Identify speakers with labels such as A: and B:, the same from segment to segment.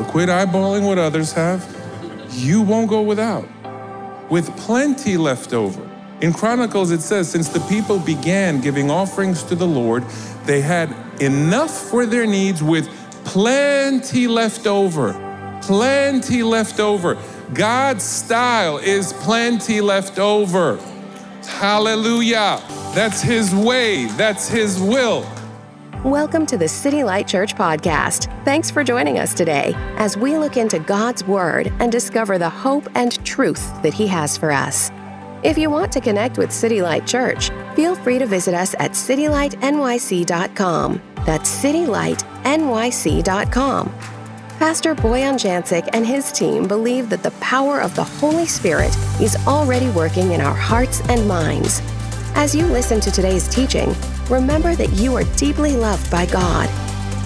A: So quit eyeballing what others have. You won't go without. With plenty left over. In Chronicles, it says, since the people began giving offerings to the Lord, they had enough for their needs with plenty left over. Plenty left over. God's style is plenty left over. Hallelujah. That's His way, that's His will.
B: Welcome to the City Light Church podcast. Thanks for joining us today as we look into God's Word and discover the hope and truth that He has for us. If you want to connect with City Light Church, feel free to visit us at citylightnyc.com. That's citylightnyc.com. Pastor Boyan Jancic and his team believe that the power of the Holy Spirit is already working in our hearts and minds. As you listen to today's teaching, remember that you are deeply loved by God,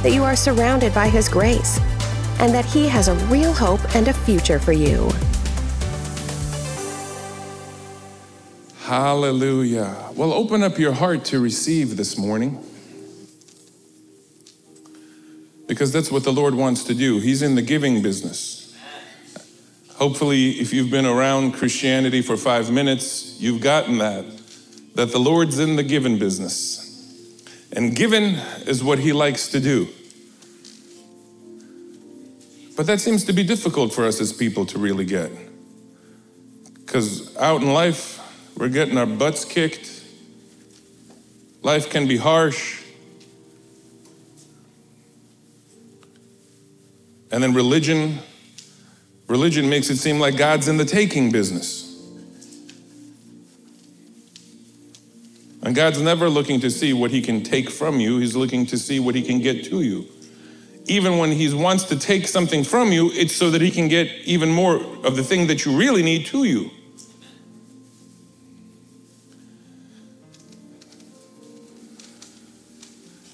B: that you are surrounded by His grace, and that He has a real hope and a future for you.
A: Hallelujah. Well, open up your heart to receive this morning. Because that's what the Lord wants to do. He's in the giving business. Hopefully, if you've been around Christianity for five minutes, you've gotten that. That the Lord's in the giving business. And giving is what He likes to do. But that seems to be difficult for us as people to really get. Because out in life, we're getting our butts kicked. Life can be harsh. And then religion, religion makes it seem like God's in the taking business. And God's never looking to see what he can take from you, he's looking to see what he can get to you. Even when he wants to take something from you, it's so that he can get even more of the thing that you really need to you.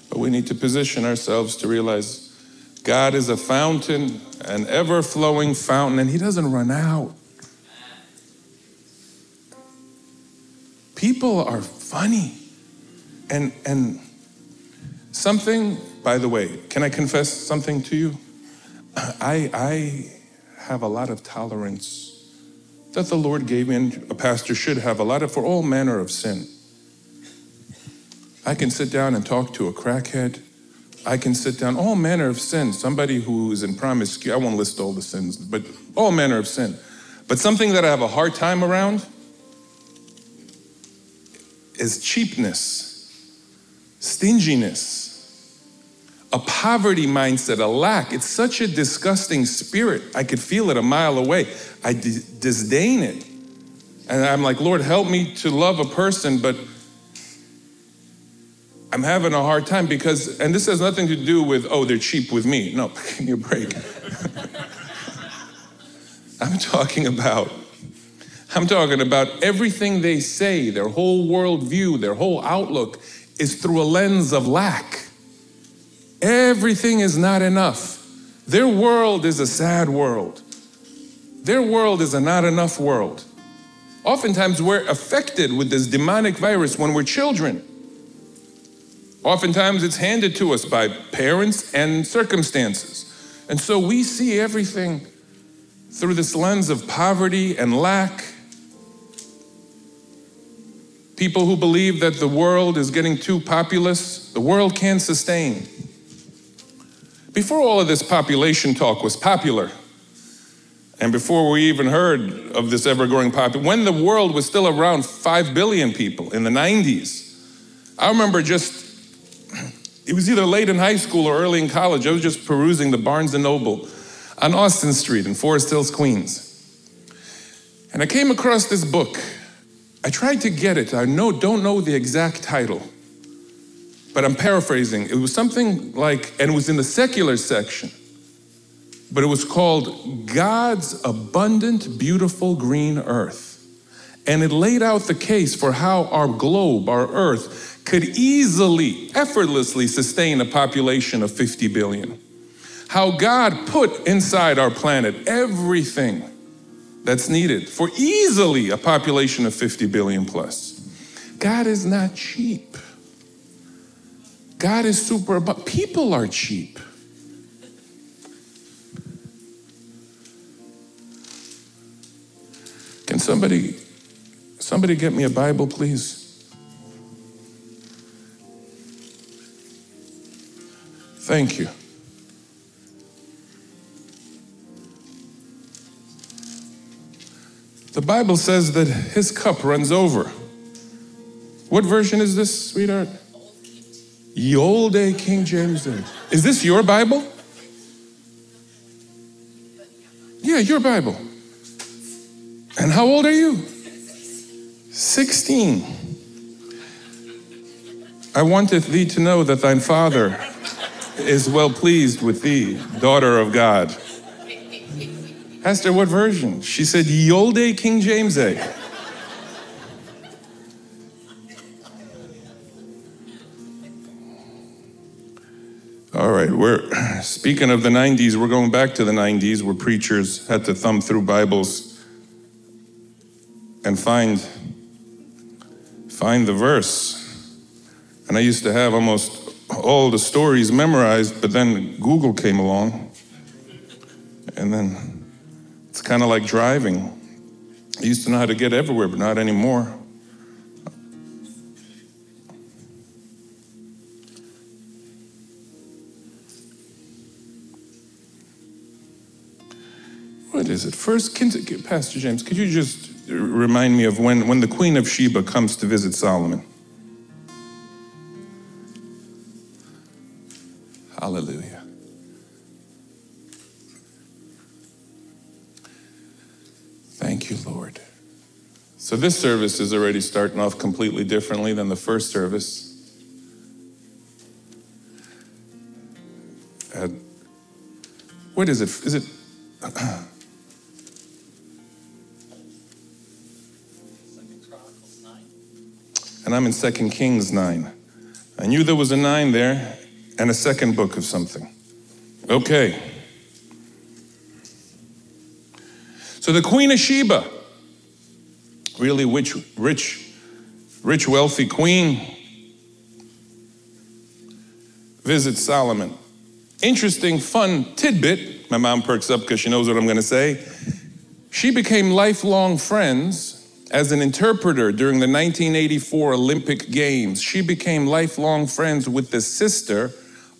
A: But we need to position ourselves to realize God is a fountain, an ever flowing fountain, and He doesn't run out. People are funny. And, and something, by the way, can I confess something to you? I, I have a lot of tolerance that the Lord gave me, and a pastor should have a lot of for all manner of sin. I can sit down and talk to a crackhead. I can sit down, all manner of sin. Somebody who is in promiscuity, I won't list all the sins, but all manner of sin. But something that I have a hard time around is cheapness, stinginess, a poverty mindset, a lack. It's such a disgusting spirit. I could feel it a mile away. I d- disdain it. And I'm like, Lord, help me to love a person, but I'm having a hard time because, and this has nothing to do with, oh, they're cheap with me. No, give me a break. I'm talking about, I'm talking about everything they say, their whole worldview, their whole outlook is through a lens of lack. Everything is not enough. Their world is a sad world. Their world is a not enough world. Oftentimes, we're affected with this demonic virus when we're children. Oftentimes, it's handed to us by parents and circumstances. And so we see everything through this lens of poverty and lack. People who believe that the world is getting too populous, the world can't sustain. Before all of this population talk was popular, and before we even heard of this ever growing population, when the world was still around 5 billion people in the 90s, I remember just it was either late in high school or early in college. I was just perusing the Barnes and Noble on Austin Street in Forest Hills, Queens. And I came across this book. I tried to get it. I know, don't know the exact title, but I'm paraphrasing. It was something like, and it was in the secular section, but it was called God's Abundant, Beautiful Green Earth. And it laid out the case for how our globe, our earth, could easily, effortlessly sustain a population of 50 billion. How God put inside our planet everything that's needed for easily a population of 50 billion plus. God is not cheap. God is super, but people are cheap. Can somebody, somebody get me a Bible, please? Thank you. The Bible says that his cup runs over. What version is this, sweetheart? Ye old day King James. Is this your Bible? Yeah, your Bible. And how old are you? 16. I wanteth thee to know that thine father is well pleased with thee, daughter of God. Pastor, what version? She said, Ye old day King James A. All right, we're speaking of the 90s, we're going back to the 90s where preachers had to thumb through Bibles and find find the verse. And I used to have almost all the stories memorized, but then Google came along. And then it's kind of like driving. I used to know how to get everywhere, but not anymore. What is it? First, Pastor James, could you just remind me of when, when the Queen of Sheba comes to visit Solomon? Hallelujah. Thank you, Lord. So, this service is already starting off completely differently than the first service. Uh, what is it? Is it? and I'm in Second Kings 9. I knew there was a 9 there and a second book of something. Okay. So the Queen of Sheba, really rich, rich, rich, wealthy queen, visits Solomon. Interesting, fun tidbit. My mom perks up because she knows what I'm going to say. She became lifelong friends as an interpreter during the 1984 Olympic Games. She became lifelong friends with the sister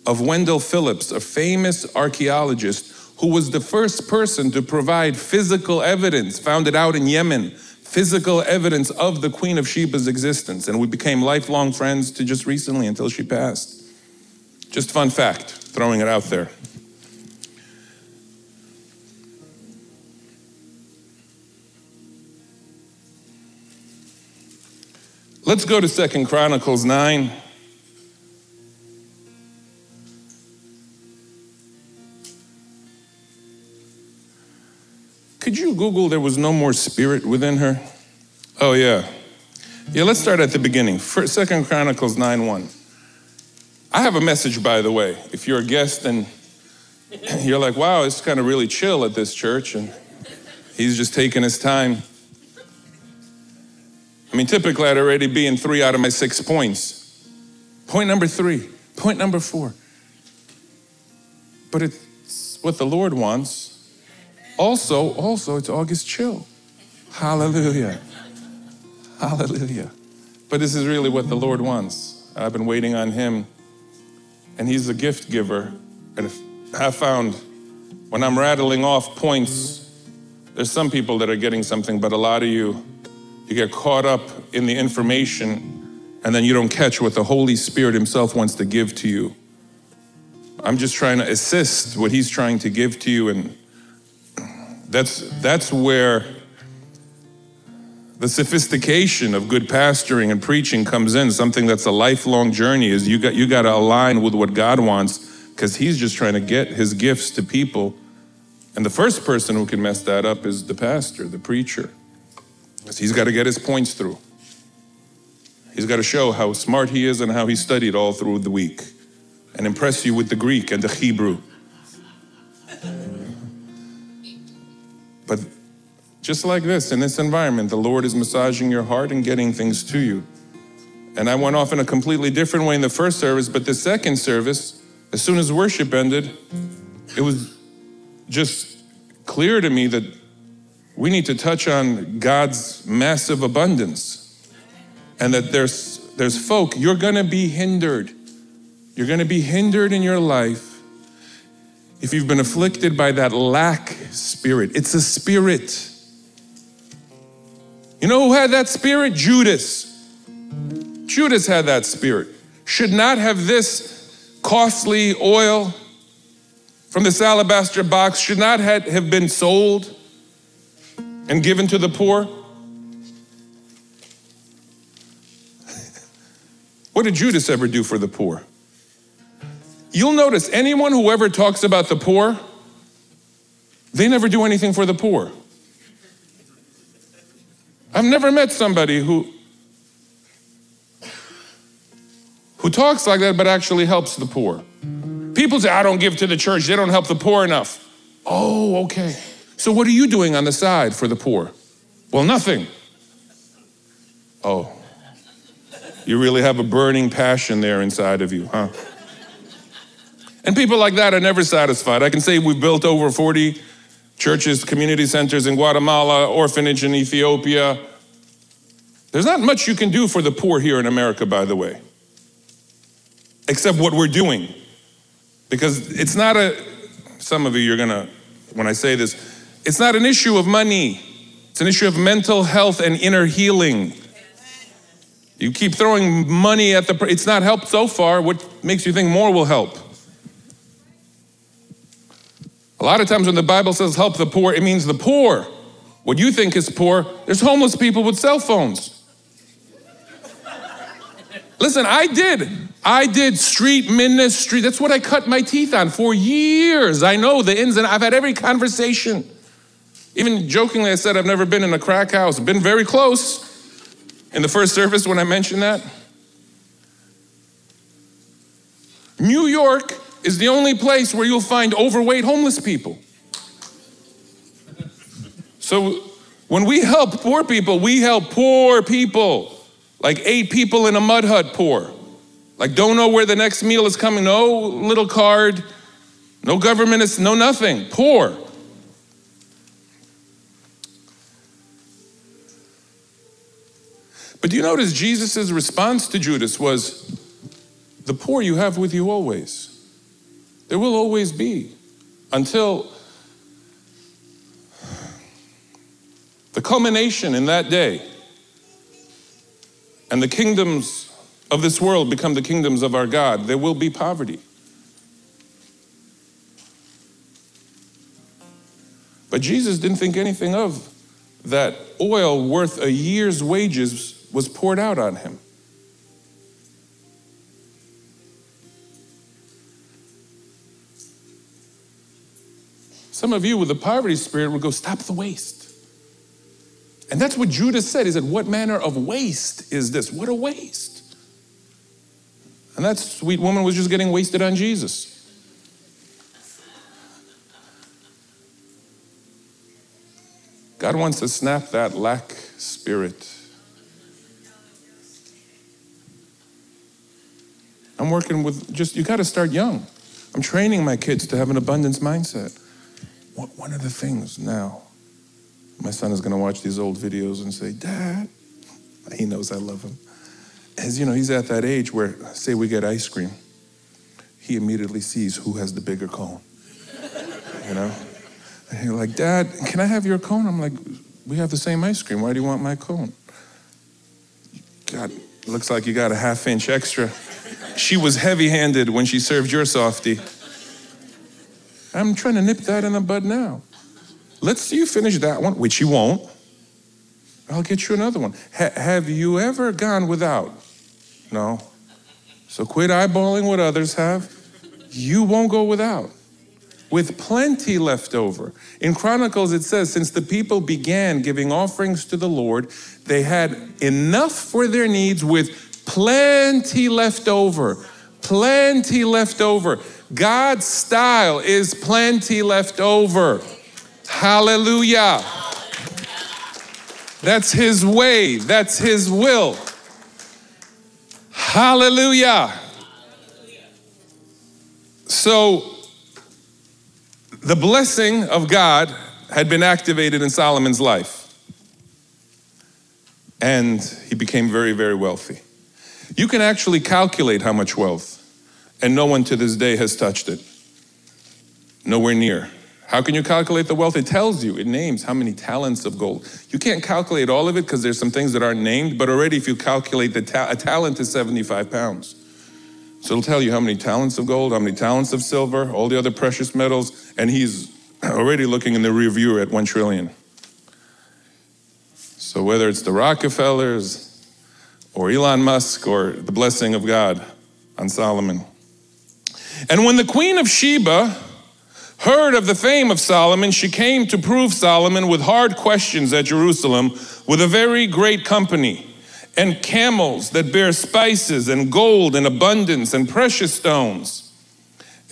A: of Wendell Phillips, a famous archaeologist who was the first person to provide physical evidence, found it out in Yemen, physical evidence of the Queen of Sheba's existence. And we became lifelong friends to just recently until she passed. Just fun fact, throwing it out there. Let's go to Second Chronicles 9. Could you Google there was no more spirit within her? Oh yeah. Yeah, let's start at the beginning. First, Second Chronicles 9 1. I have a message, by the way. If you're a guest and you're like, wow, it's kind of really chill at this church, and he's just taking his time. I mean, typically I'd already be in three out of my six points. Point number three, point number four. But it's what the Lord wants. Also, also, it's August chill. Hallelujah. Hallelujah. But this is really what the Lord wants. I've been waiting on Him, and He's a gift giver. And I found when I'm rattling off points, there's some people that are getting something, but a lot of you, you get caught up in the information and then you don't catch what the Holy Spirit Himself wants to give to you. I'm just trying to assist what He's trying to give to you, and that's, that's where the sophistication of good pastoring and preaching comes in. Something that's a lifelong journey is you got, you got to align with what God wants because He's just trying to get His gifts to people. And the first person who can mess that up is the pastor, the preacher. Because he's got to get his points through. He's got to show how smart he is and how he studied all through the week and impress you with the Greek and the Hebrew. But just like this, in this environment, the Lord is massaging your heart and getting things to you. And I went off in a completely different way in the first service, but the second service, as soon as worship ended, it was just clear to me that we need to touch on God's massive abundance and that there's there's folk you're to be hindered. You're to be hindered in your life if you've been afflicted by that lack spirit. It's a spirit. You know who had that spirit? Judas. Judas had that spirit. Should not have this costly oil from this alabaster box, should not have been sold and given to the poor. what did Judas ever do for the poor? You'll notice anyone who ever talks about the poor, they never do anything for the poor. I've never met somebody who who talks like that but actually helps the poor. People say, I don't give to the church, they don't help the poor enough. Oh, okay. So what are you doing on the side for the poor? Well, nothing. Oh, you really have a burning passion there inside of you, huh? And people like that are never satisfied. I can say we've built over 40 churches, community centers in Guatemala, orphanage in Ethiopia. There's not much you can do for the poor here in America, by the way, except what we're doing. Because it's not a, some of you, you're gonna, when I say this, it's not an issue of money, it's an issue of mental health and inner healing. You keep throwing money at the, it's not helped so far. What makes you think more will help? A lot of times when the Bible says help the poor, it means the poor. What you think is poor, there's homeless people with cell phones. Listen, I did. I did street ministry. That's what I cut my teeth on for years. I know the ins and I've had every conversation. Even jokingly, I said I've never been in a crack house. Been very close in the first service when I mentioned that. New York is the only place where you'll find overweight homeless people. So when we help poor people, we help poor people. Like eight people in a mud hut poor. Like don't know where the next meal is coming, no little card, no government, is no nothing. Poor. But do you notice Jesus' response to Judas was, The poor you have with you always. There will always be until the culmination in that day and the kingdoms of this world become the kingdoms of our God. There will be poverty. But Jesus didn't think anything of that oil worth a year's wages was poured out on him. Some of you with the poverty spirit would go, Stop the waste. And that's what Judas said. He said, What manner of waste is this? What a waste. And that sweet woman was just getting wasted on Jesus. God wants to snap that lack spirit. I'm working with just, you got to start young. I'm training my kids to have an abundance mindset one of the things now, my son is going to watch these old videos and say, Dad, he knows I love him. As you know, he's at that age where, say, we get ice cream, he immediately sees who has the bigger cone. You know? And you're like, Dad, can I have your cone? I'm like, we have the same ice cream. Why do you want my cone? God, looks like you got a half inch extra. She was heavy handed when she served your softie. I'm trying to nip that in the bud now. Let's see you finish that one, which you won't. I'll get you another one. Ha- have you ever gone without? No. So quit eyeballing what others have. You won't go without. With plenty left over. In Chronicles, it says, since the people began giving offerings to the Lord, they had enough for their needs with plenty left over. Plenty left over. God's style is plenty left over. Hallelujah. That's His way, that's His will. Hallelujah. So, the blessing of God had been activated in Solomon's life. And he became very, very wealthy. You can actually calculate how much wealth, and no one to this day has touched it. Nowhere near. How can you calculate the wealth? It tells you, it names how many talents of gold. You can't calculate all of it because there's some things that aren't named, but already if you calculate the ta- a talent is 75 pounds. So it'll tell you how many talents of gold, how many talents of silver, all the other precious metals, and he's already looking in the review at 1 trillion. So whether it's the Rockefellers or Elon Musk or the blessing of God on Solomon. And when the queen of Sheba heard of the fame of Solomon, she came to prove Solomon with hard questions at Jerusalem with a very great company, and camels that bear spices, and gold in abundance, and precious stones.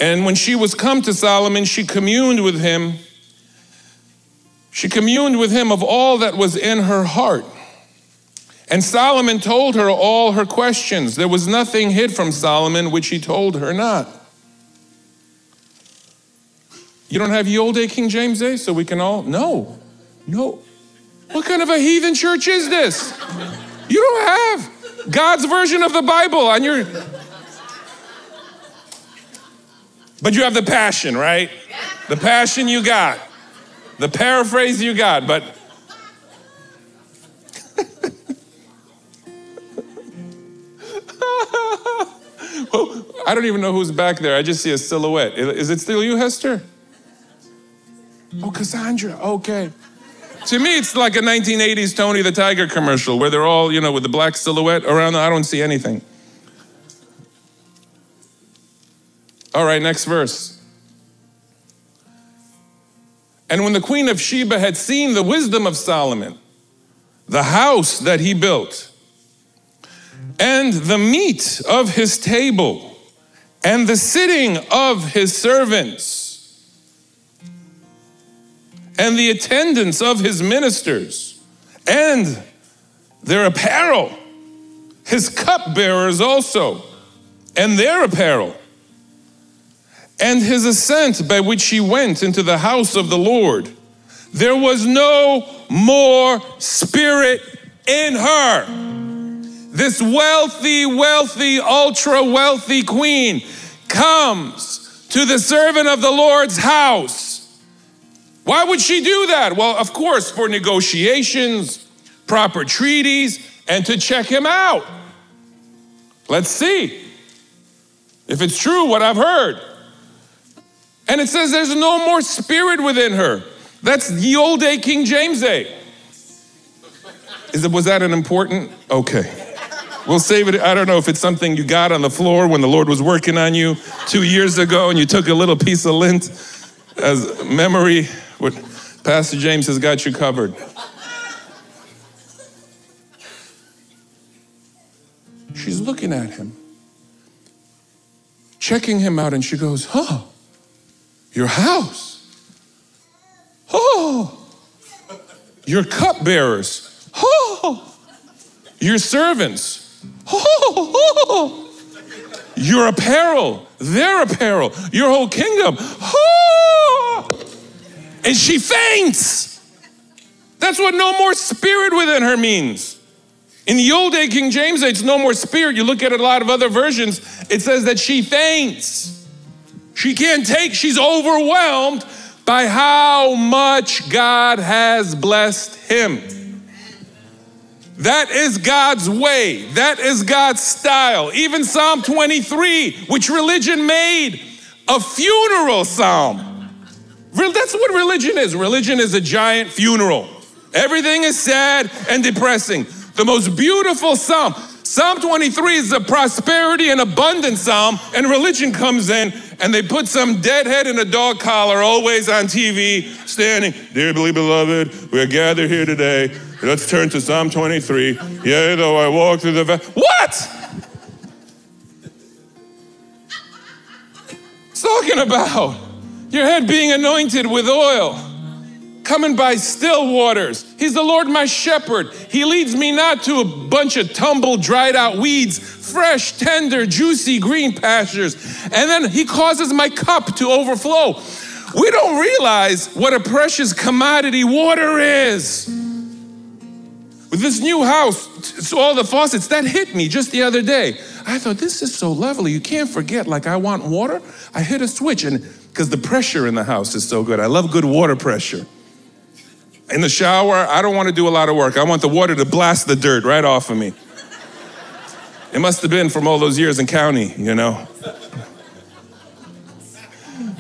A: And when she was come to Solomon, she communed with him. She communed with him of all that was in her heart. And Solomon told her all her questions. There was nothing hid from Solomon which he told her not. You don't have ye old day King James Day so we can all? No, no. What kind of a heathen church is this? You don't have God's version of the Bible on your. But you have the passion, right? The passion you got, the paraphrase you got, but. well, I don't even know who's back there. I just see a silhouette. Is it still you, Hester? Oh, Cassandra. Okay. to me, it's like a 1980s Tony the Tiger commercial where they're all, you know, with the black silhouette around. I don't see anything. All right, next verse. And when the queen of Sheba had seen the wisdom of Solomon, the house that he built, and the meat of his table, and the sitting of his servants, and the attendance of his ministers and their apparel, his cupbearers also, and their apparel, and his ascent by which he went into the house of the Lord. There was no more spirit in her. This wealthy, wealthy, ultra wealthy queen comes to the servant of the Lord's house why would she do that? Well, of course, for negotiations, proper treaties, and to check him out. Let's see if it's true what I've heard. And it says there's no more spirit within her. That's the old day King James Day. Is it, was that an important? Okay. We'll save it. I don't know if it's something you got on the floor when the Lord was working on you two years ago and you took a little piece of lint as memory Pastor James has got you covered. She's looking at him, checking him out, and she goes, Huh, your house. Oh, your cupbearers. Oh, your servants. Oh, your apparel, their apparel, your whole kingdom. Oh, and she faints. That's what no more spirit within her means. In the old day King James, it's no more spirit. You look at a lot of other versions, it says that she faints. She can't take, she's overwhelmed by how much God has blessed him. That is God's way. That is God's style. Even Psalm 23, which religion made a funeral psalm. That's what religion is. Religion is a giant funeral. Everything is sad and depressing. The most beautiful psalm. Psalm 23 is the prosperity and abundance psalm, and religion comes in and they put some deadhead in a dog collar always on TV standing, Dearly beloved, we are gathered here today. Let's turn to Psalm 23. Yea, though I walk through the valley. What? It's talking about your head being anointed with oil, coming by still waters. He's the Lord my shepherd. He leads me not to a bunch of tumbled, dried out weeds, fresh, tender, juicy green pastures. And then he causes my cup to overflow. We don't realize what a precious commodity water is. With this new house, it's all the faucets, that hit me just the other day. I thought, this is so lovely. You can't forget, like, I want water. I hit a switch, and because the pressure in the house is so good. I love good water pressure. In the shower, I don't want to do a lot of work. I want the water to blast the dirt right off of me. It must have been from all those years in county, you know.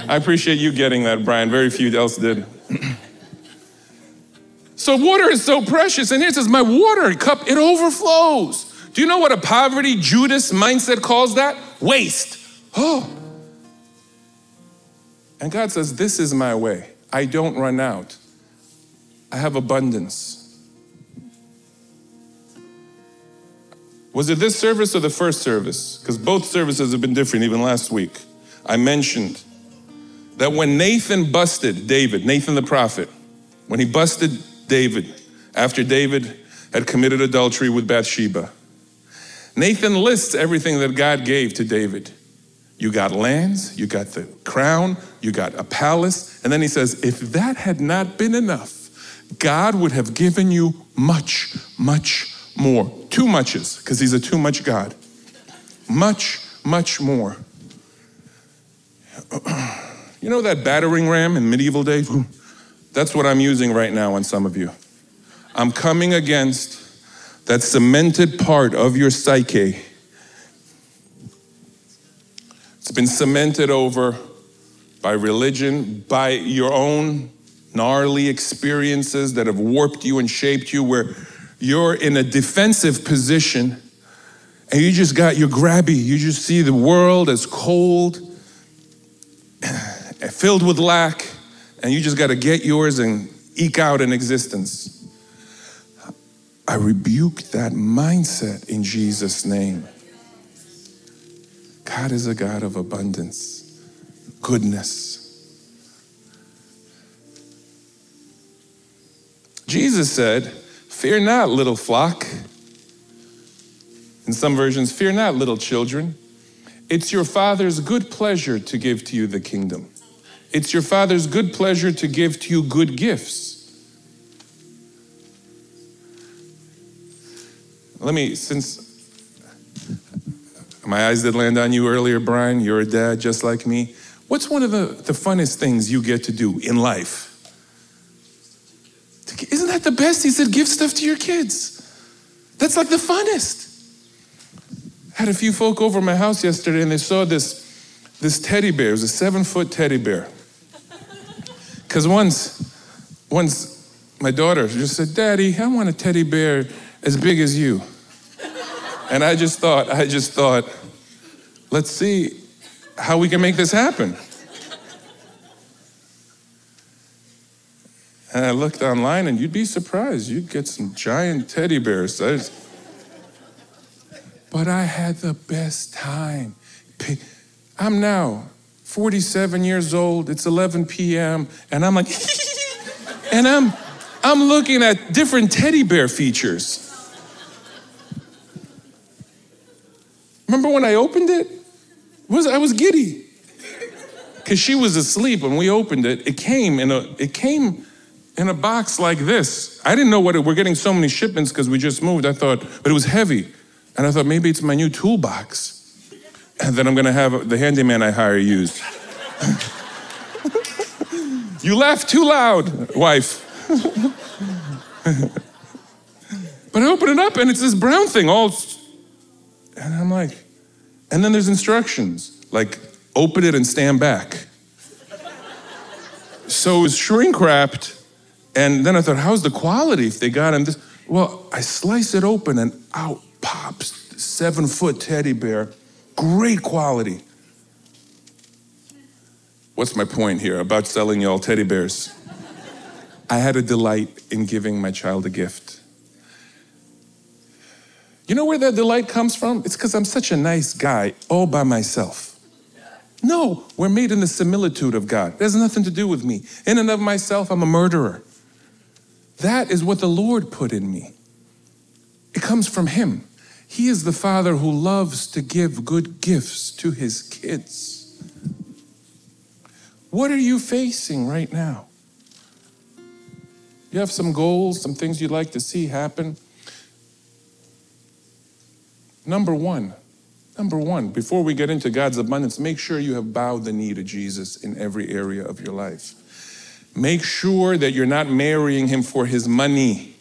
A: I appreciate you getting that, Brian. Very few else did. so water is so precious, and here it says, "My water cup it overflows." Do you know what a poverty Judas mindset calls that? Waste. Oh. And God says, "This is my way. I don't run out. I have abundance." Was it this service or the first service? Because both services have been different, even last week. I mentioned that when Nathan busted David, Nathan the prophet, when he busted David after David had committed adultery with Bathsheba, Nathan lists everything that God gave to David. You got lands, you got the crown, you got a palace. And then he says, if that had not been enough, God would have given you much, much more. Too muches, because he's a too much God. Much, much more. You know that battering ram in medieval days? That's what I'm using right now on some of you. I'm coming against that cemented part of your psyche. It's been cemented over by religion, by your own gnarly experiences that have warped you and shaped you, where you're in a defensive position and you just got your grabby. You just see the world as cold, filled with lack, and you just got to get yours and eke out an existence. I rebuke that mindset in Jesus' name. God is a God of abundance, goodness. Jesus said, Fear not, little flock. In some versions, fear not, little children. It's your Father's good pleasure to give to you the kingdom. It's your Father's good pleasure to give to you good gifts. Let me, since my eyes did land on you earlier, Brian, you're a dad just like me. What's one of the, the funnest things you get to do in life? Isn't that the best? He said, give stuff to your kids. That's like the funnest. I had a few folk over my house yesterday and they saw this, this teddy bear. It was a seven foot teddy bear. Because once, once my daughter just said, Daddy, I want a teddy bear as big as you. And I just thought, I just thought, let's see how we can make this happen. And I looked online, and you'd be surprised. You'd get some giant teddy bears. But I had the best time. I'm now 47 years old. It's 11 p.m. And I'm like, and I'm, I'm looking at different teddy bear features. Remember when I opened it? Was I was giddy because she was asleep when we opened it. It came in a. It came in a box like this. I didn't know what it, we're getting so many shipments because we just moved. I thought, but it was heavy. And I thought maybe it's my new toolbox. And then I'm gonna have the handyman I hire use. you laugh too loud, wife. but I open it up and it's this brown thing all, and I'm like, and then there's instructions like open it and stand back. So it's shrink wrapped and then I thought, how's the quality if they got him this? Well, I slice it open and out pops seven foot teddy bear. Great quality. What's my point here about selling y'all teddy bears? I had a delight in giving my child a gift. You know where that delight comes from? It's because I'm such a nice guy all by myself. No, we're made in the similitude of God. There's nothing to do with me. In and of myself, I'm a murderer. That is what the Lord put in me. It comes from Him. He is the Father who loves to give good gifts to His kids. What are you facing right now? You have some goals, some things you'd like to see happen. Number one, number one, before we get into God's abundance, make sure you have bowed the knee to Jesus in every area of your life. Make sure that you're not marrying him for his money.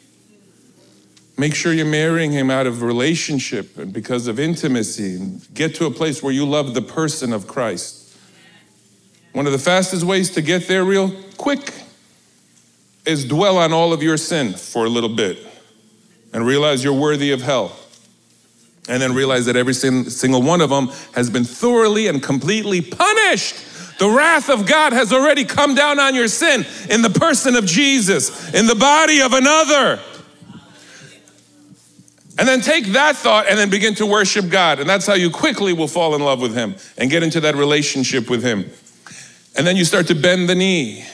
A: Make sure you're marrying him out of relationship and because of intimacy. And get to a place where you love the person of Christ. One of the fastest ways to get there real quick is dwell on all of your sin for a little bit and realize you're worthy of hell. And then realize that every single one of them has been thoroughly and completely punished. The wrath of God has already come down on your sin in the person of Jesus, in the body of another. And then take that thought and then begin to worship God. And that's how you quickly will fall in love with Him and get into that relationship with Him. And then you start to bend the knee.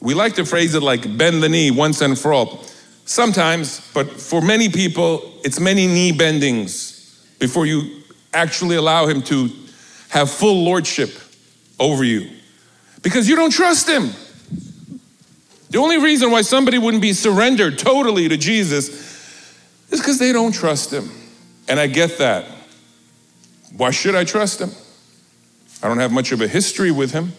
A: We like to phrase it like bend the knee once and for all. Sometimes, but for many people, it's many knee bendings before you actually allow Him to have full lordship over you because you don't trust Him. The only reason why somebody wouldn't be surrendered totally to Jesus is because they don't trust Him. And I get that. Why should I trust Him? I don't have much of a history with Him.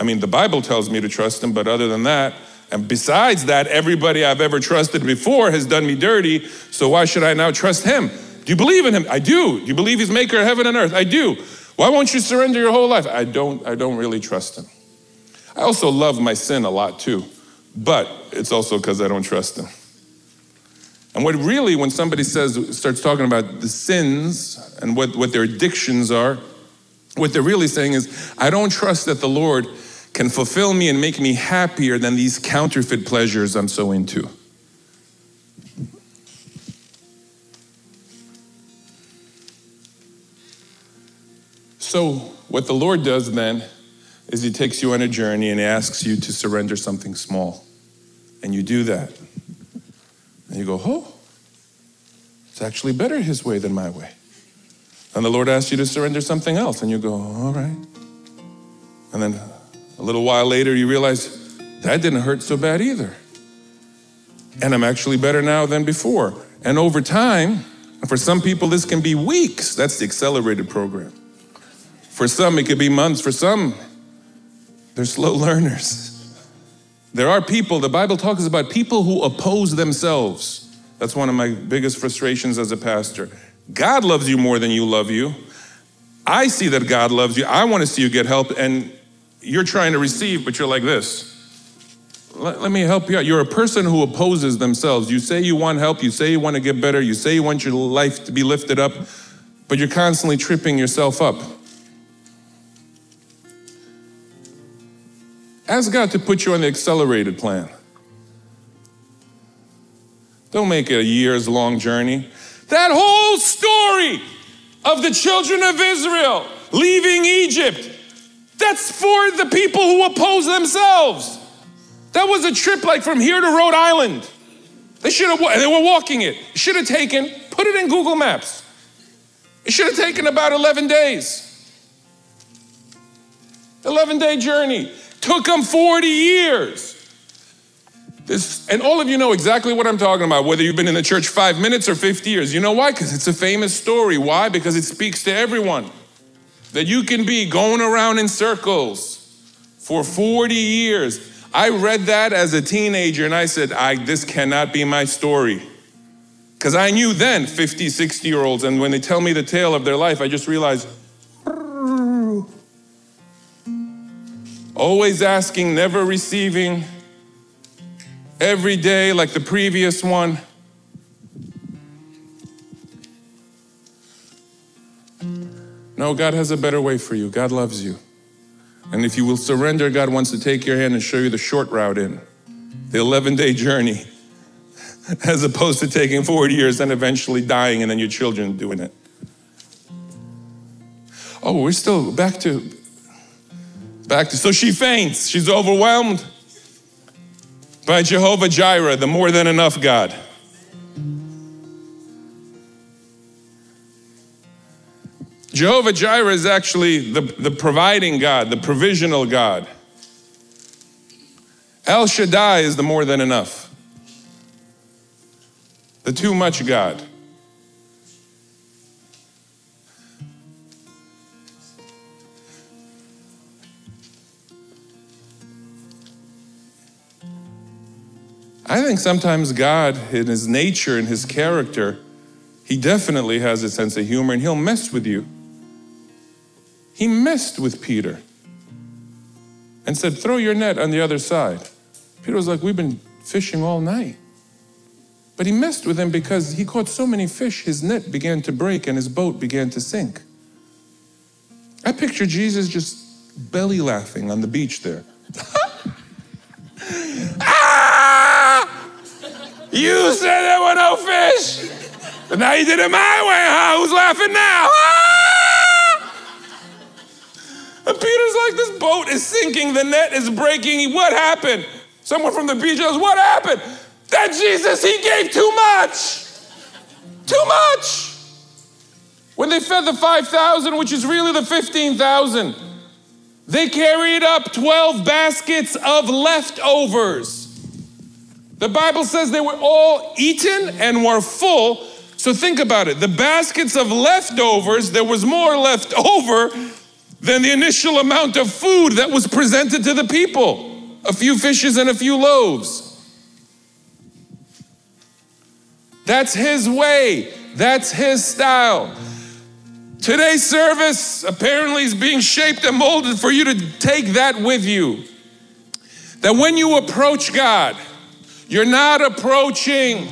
A: I mean, the Bible tells me to trust Him, but other than that, and besides that, everybody I've ever trusted before has done me dirty, so why should I now trust him? Do you believe in him? I do. Do you believe he's maker of heaven and earth? I do. Why won't you surrender your whole life? I don't I don't really trust him. I also love my sin a lot too, but it's also because I don't trust him. And what really, when somebody says, starts talking about the sins and what, what their addictions are, what they're really saying is, I don't trust that the Lord can fulfill me and make me happier than these counterfeit pleasures I'm so into. So, what the Lord does then is He takes you on a journey and asks you to surrender something small. And you do that. And you go, oh, it's actually better His way than my way. And the Lord asks you to surrender something else. And you go, all right. And then a little while later, you realize that didn't hurt so bad either. And I'm actually better now than before. And over time, for some people, this can be weeks. That's the accelerated program. For some, it could be months. For some, they're slow learners. There are people, the Bible talks about people who oppose themselves. That's one of my biggest frustrations as a pastor. God loves you more than you love you. I see that God loves you. I want to see you get help. And you're trying to receive, but you're like this. Let, let, me help you out. You're a person who opposes themselves. You say you want help, you say you want to get better, you say you want your life to be lifted up, but you're constantly tripping yourself up. Ask God to put you on the accelerated plan. Don't make it a years long journey. That whole story of the children of Israel leaving Egypt that's for the people who oppose themselves. That was a trip like from here to Rhode Island. They should have, they were walking it. Should have taken, put it in Google Maps. It should have taken about 11 days. 11 day journey. Took them 40 years. This, and all of you know exactly what I'm talking about, whether you've been in the church five minutes or 50 years. You know why? Because it's a famous story. Why? Because it speaks to everyone that you can be going around in circles for 40 years. I read that as a teenager and I said, I, this cannot be my story. Because I knew then 50, 60 year olds, and when they tell me the tale of their life, I just realized, always asking, never receiving, every day like the previous one. No, God has a better way for you. God loves you. And if you will surrender, God wants to take your hand and show you the short route in the 11 day journey, as opposed to taking 40 years and eventually dying and then your children doing it. Oh, we're still back to, back to, so she faints. She's overwhelmed by Jehovah Jireh, the more than enough God. Jehovah Jireh is actually the, the providing God, the provisional God. El Shaddai is the more than enough, the too much God. I think sometimes God, in his nature and his character, he definitely has a sense of humor and he'll mess with you. He messed with Peter and said, Throw your net on the other side. Peter was like, We've been fishing all night. But he messed with him because he caught so many fish, his net began to break and his boat began to sink. I picture Jesus just belly laughing on the beach there. ah! You said there were no fish. But now you did it my way, huh? Who's laughing now? Ah! And Peter's like, this boat is sinking, the net is breaking. What happened? Someone from the beach goes, What happened? That Jesus, he gave too much. Too much. When they fed the 5,000, which is really the 15,000, they carried up 12 baskets of leftovers. The Bible says they were all eaten and were full. So think about it. The baskets of leftovers, there was more left over than the initial amount of food that was presented to the people a few fishes and a few loaves. That's his way, that's his style. Today's service apparently is being shaped and molded for you to take that with you. That when you approach God, you're not approaching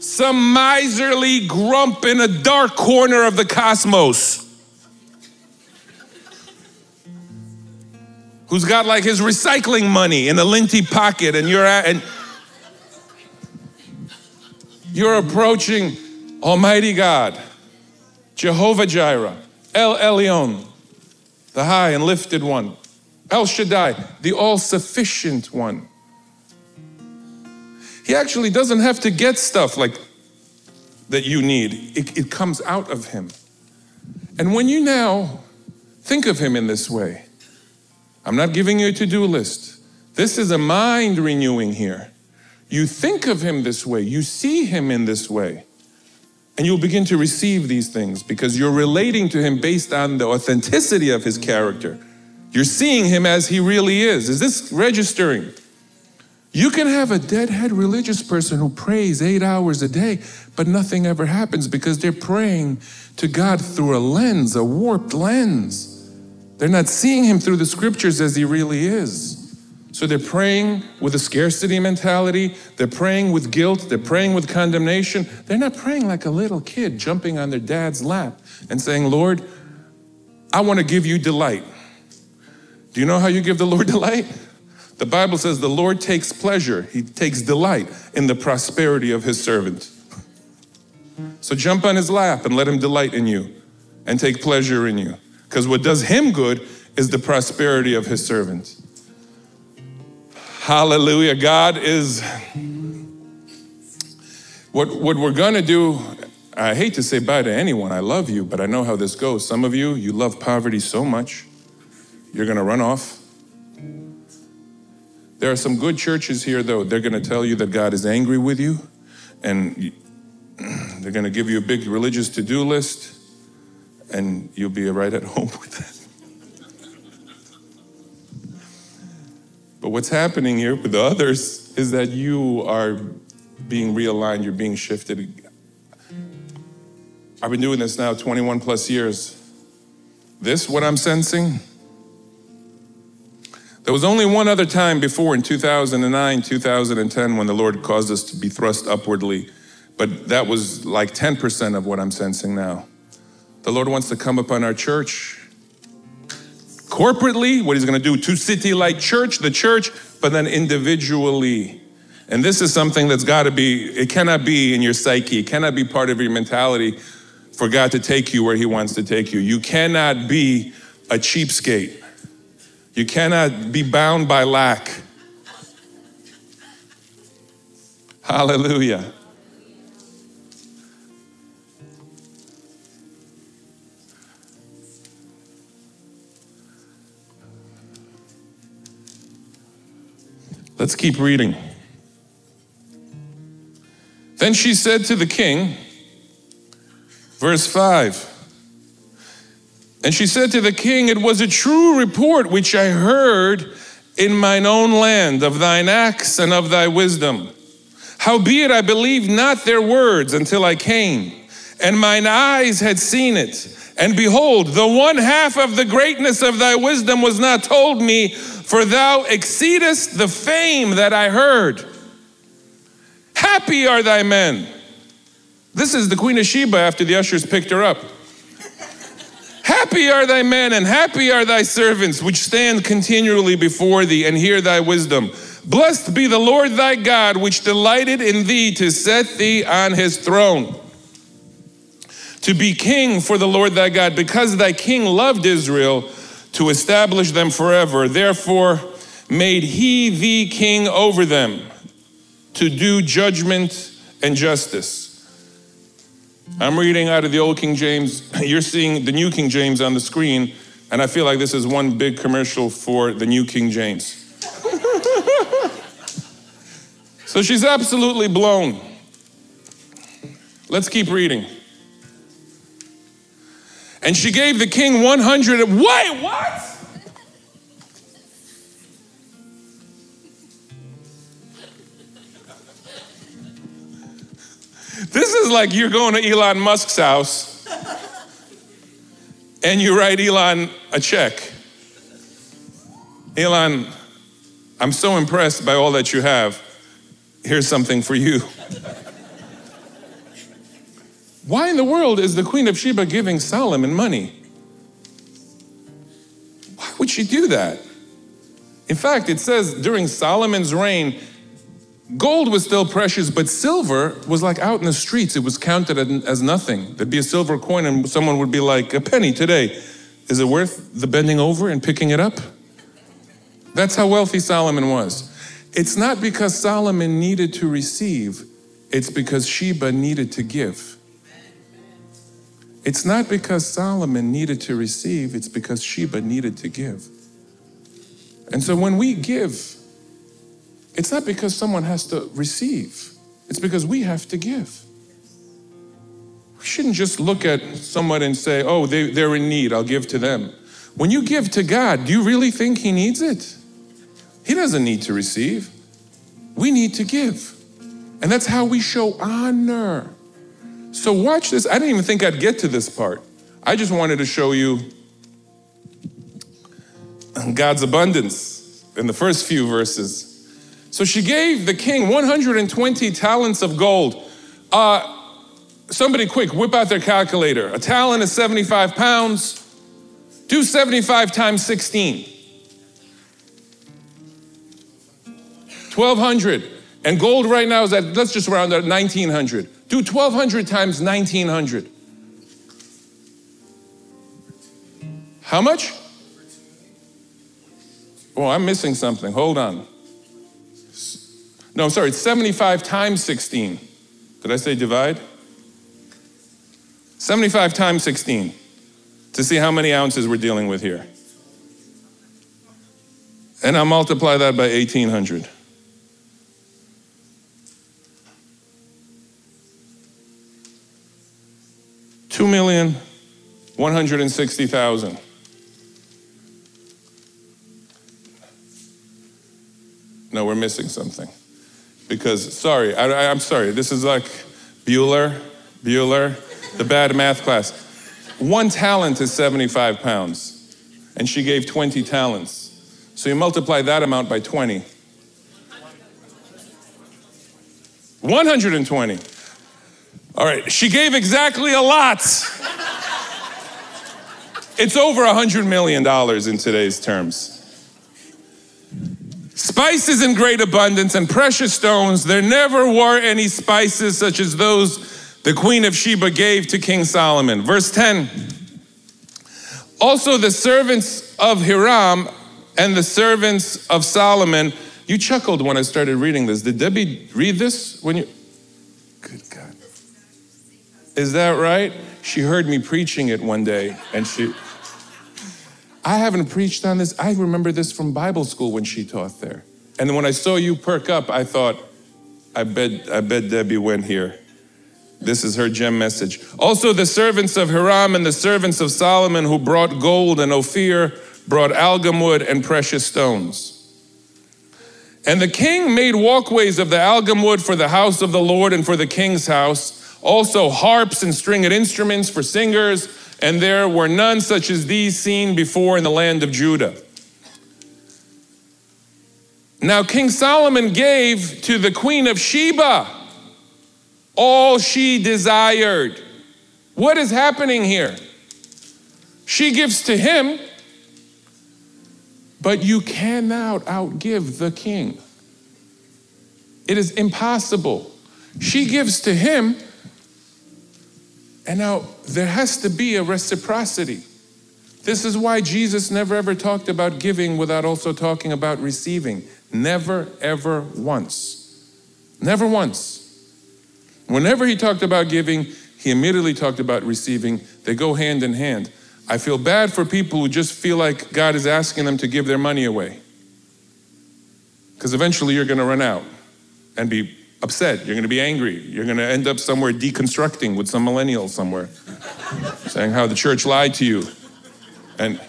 A: some miserly grump in a dark corner of the cosmos who's got like his recycling money in a linty pocket and you're at, and you're approaching Almighty God, Jehovah Jireh, El Elyon, the high and lifted one, El Shaddai, the all sufficient one. He actually doesn't have to get stuff like that you need, it, it comes out of him. And when you now think of him in this way, I'm not giving you a to do list. This is a mind renewing here. You think of him this way, you see him in this way, and you'll begin to receive these things because you're relating to him based on the authenticity of his character. You're seeing him as he really is. Is this registering? You can have a deadhead religious person who prays eight hours a day, but nothing ever happens because they're praying to God through a lens, a warped lens. They're not seeing Him through the scriptures as He really is. So they're praying with a scarcity mentality, they're praying with guilt, they're praying with condemnation. They're not praying like a little kid jumping on their dad's lap and saying, Lord, I want to give you delight. Do you know how you give the Lord delight? The Bible says the Lord takes pleasure, He takes delight in the prosperity of His servant. So jump on His lap and let Him delight in you and take pleasure in you. Because what does Him good is the prosperity of His servant. Hallelujah. God is. What, what we're going to do, I hate to say bye to anyone. I love you, but I know how this goes. Some of you, you love poverty so much, you're going to run off there are some good churches here, though. They're going to tell you that God is angry with you, and they're going to give you a big religious to do list, and you'll be right at home with that. But what's happening here with the others is that you are being realigned, you're being shifted. I've been doing this now 21 plus years. This, what I'm sensing, there was only one other time before in 2009, 2010 when the Lord caused us to be thrust upwardly, but that was like 10% of what I'm sensing now. The Lord wants to come upon our church corporately, what He's going to do, to City Light Church, the church, but then individually. And this is something that's got to be, it cannot be in your psyche, it cannot be part of your mentality for God to take you where He wants to take you. You cannot be a cheapskate. You cannot be bound by lack. Hallelujah. Let's keep reading. Then she said to the king, verse 5. And she said to the king, It was a true report which I heard in mine own land of thine acts and of thy wisdom. Howbeit I believed not their words until I came, and mine eyes had seen it. And behold, the one half of the greatness of thy wisdom was not told me, for thou exceedest the fame that I heard. Happy are thy men. This is the Queen of Sheba after the ushers picked her up. Happy are thy men, and happy are thy servants, which stand continually before thee and hear thy wisdom. Blessed be the Lord thy God, which delighted in thee to set thee on his throne to be king for the Lord thy God, because thy king loved Israel to establish them forever. Therefore, made he thee king over them to do judgment and justice. I'm reading out of the old King James. You're seeing the new King James on the screen, and I feel like this is one big commercial for the new King James. so she's absolutely blown. Let's keep reading. And she gave the king 100. Wait, what? This is like you're going to Elon Musk's house and you write Elon a check. Elon, I'm so impressed by all that you have. Here's something for you. Why in the world is the Queen of Sheba giving Solomon money? Why would she do that? In fact, it says during Solomon's reign, gold was still precious, but silver was like out in the streets. It was counted as nothing. There'd be a silver coin, and someone would be like, a penny today. Is it worth the bending over and picking it up? That's how wealthy Solomon was. It's not because Solomon needed to receive, it's because Sheba needed to give. It's not because Solomon needed to receive, it's because Sheba needed to give. And so when we give, it's not because someone has to receive, it's because we have to give. We shouldn't just look at someone and say, oh, they, they're in need, I'll give to them. When you give to God, do you really think He needs it? He doesn't need to receive. We need to give. And that's how we show honor. So, watch this. I didn't even think I'd get to this part. I just wanted to show you God's abundance in the first few verses. So, she gave the king 120 talents of gold. Uh, somebody, quick, whip out their calculator. A talent is 75 pounds. Do 75 times 16. 1200. And gold right now is at, let's just round at 1900. Do 1200 times 1900. How much? Oh, I'm missing something. Hold on. No, sorry, it's 75 times 16. Did I say divide? 75 times 16 to see how many ounces we're dealing with here. And I'll multiply that by 1800. Two million one hundred and sixty thousand. No, we're missing something. Because, sorry, I, am sorry, this is like Bueller, Bueller, the bad math class. One talent is 75 pounds, and she gave 20 talents. So you multiply that amount by 20. 120. All right, she gave exactly a lot. It's over $100 million in today's terms. Spices in great abundance and precious stones. There never were any spices such as those the queen of Sheba gave to King Solomon. Verse 10 Also, the servants of Hiram and the servants of Solomon. You chuckled when I started reading this. Did Debbie read this when you? Good God. Is that right? She heard me preaching it one day and she. I haven't preached on this. I remember this from Bible school when she taught there. And when I saw you perk up, I thought, I bet, I bet Debbie went here. This is her gem message. Also, the servants of Hiram and the servants of Solomon who brought gold and Ophir brought algum wood and precious stones. And the king made walkways of the algum wood for the house of the Lord and for the king's house, also harps and stringed instruments for singers, and there were none such as these seen before in the land of Judah. Now, King Solomon gave to the queen of Sheba all she desired. What is happening here? She gives to him but you cannot outgive the king. It is impossible. She gives to him, and now there has to be a reciprocity. This is why Jesus never ever talked about giving without also talking about receiving. Never, ever once. Never once. Whenever he talked about giving, he immediately talked about receiving. They go hand in hand. I feel bad for people who just feel like God is asking them to give their money away. Because eventually you're going to run out and be upset. You're going to be angry. You're going to end up somewhere deconstructing with some millennial somewhere, saying how the church lied to you. And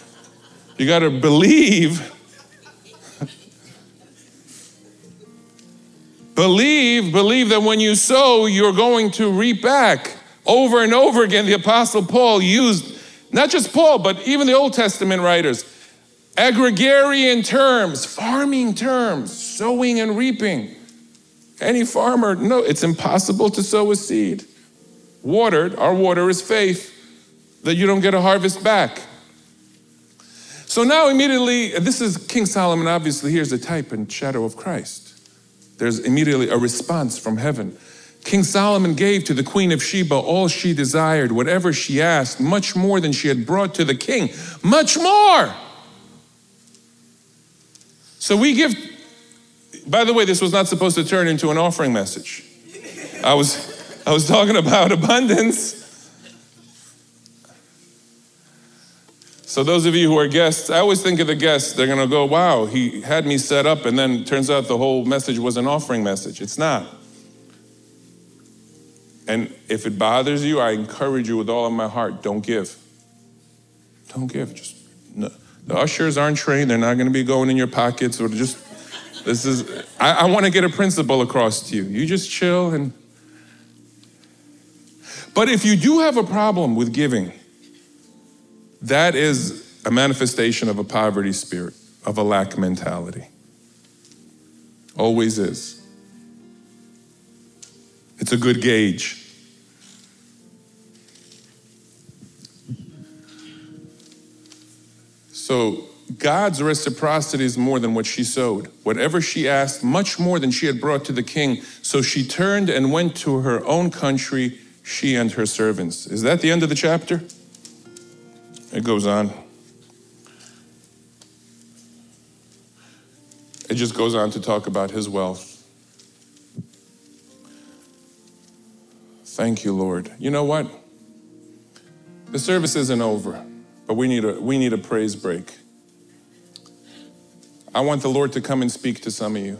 A: you got to believe. believe, believe that when you sow, you're going to reap back. Over and over again, the Apostle Paul used not just Paul, but even the Old Testament writers. Agrarian terms, farming terms, sowing and reaping. Any farmer, no, it's impossible to sow a seed. Watered, our water is faith that you don't get a harvest back. So now, immediately, this is King Solomon, obviously, here's a type and shadow of Christ. There's immediately a response from heaven. King Solomon gave to the queen of Sheba all she desired, whatever she asked, much more than she had brought to the king. Much more. So we give, by the way, this was not supposed to turn into an offering message. I was, I was talking about abundance. So, those of you who are guests, I always think of the guests, they're gonna go, wow, he had me set up, and then turns out the whole message was an offering message. It's not. And if it bothers you, I encourage you with all of my heart don't give. Don't give. Just no. the ushers aren't trained. They're not going to be going in your pockets or just. This is. I, I want to get a principle across to you. You just chill and. But if you do have a problem with giving, that is a manifestation of a poverty spirit, of a lack mentality. Always is. It's a good gauge. So, God's reciprocity is more than what she sowed. Whatever she asked, much more than she had brought to the king. So she turned and went to her own country, she and her servants. Is that the end of the chapter? It goes on. It just goes on to talk about his wealth. Thank you, Lord. You know what? The service isn't over, but we need a, we need a praise break. I want the Lord to come and speak to some of you.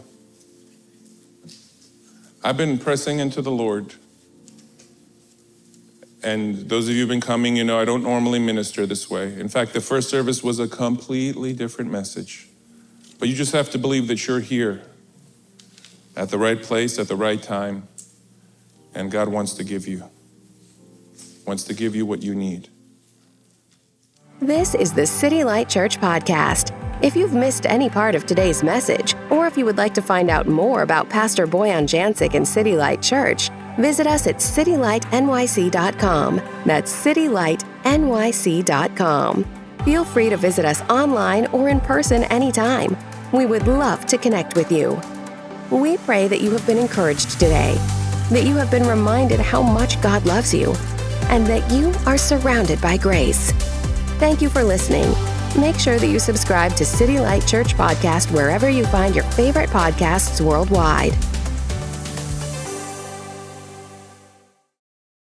A: I've been pressing into the Lord. And those of you who've been coming, you know I don't normally minister this way. In fact, the first service was a completely different message. But you just have to believe that you're here at the right place at the right time and God wants to give you, wants to give you what you need.
B: This is the City Light Church Podcast. If you've missed any part of today's message, or if you would like to find out more about Pastor Boyan Jancic and City Light Church, visit us at citylightnyc.com. That's citylightnyc.com. Feel free to visit us online or in person anytime. We would love to connect with you. We pray that you have been encouraged today that you have been reminded how much God loves you and that you are surrounded by grace. Thank you for listening. Make sure that you subscribe to City Light Church Podcast wherever you find your favorite podcasts worldwide.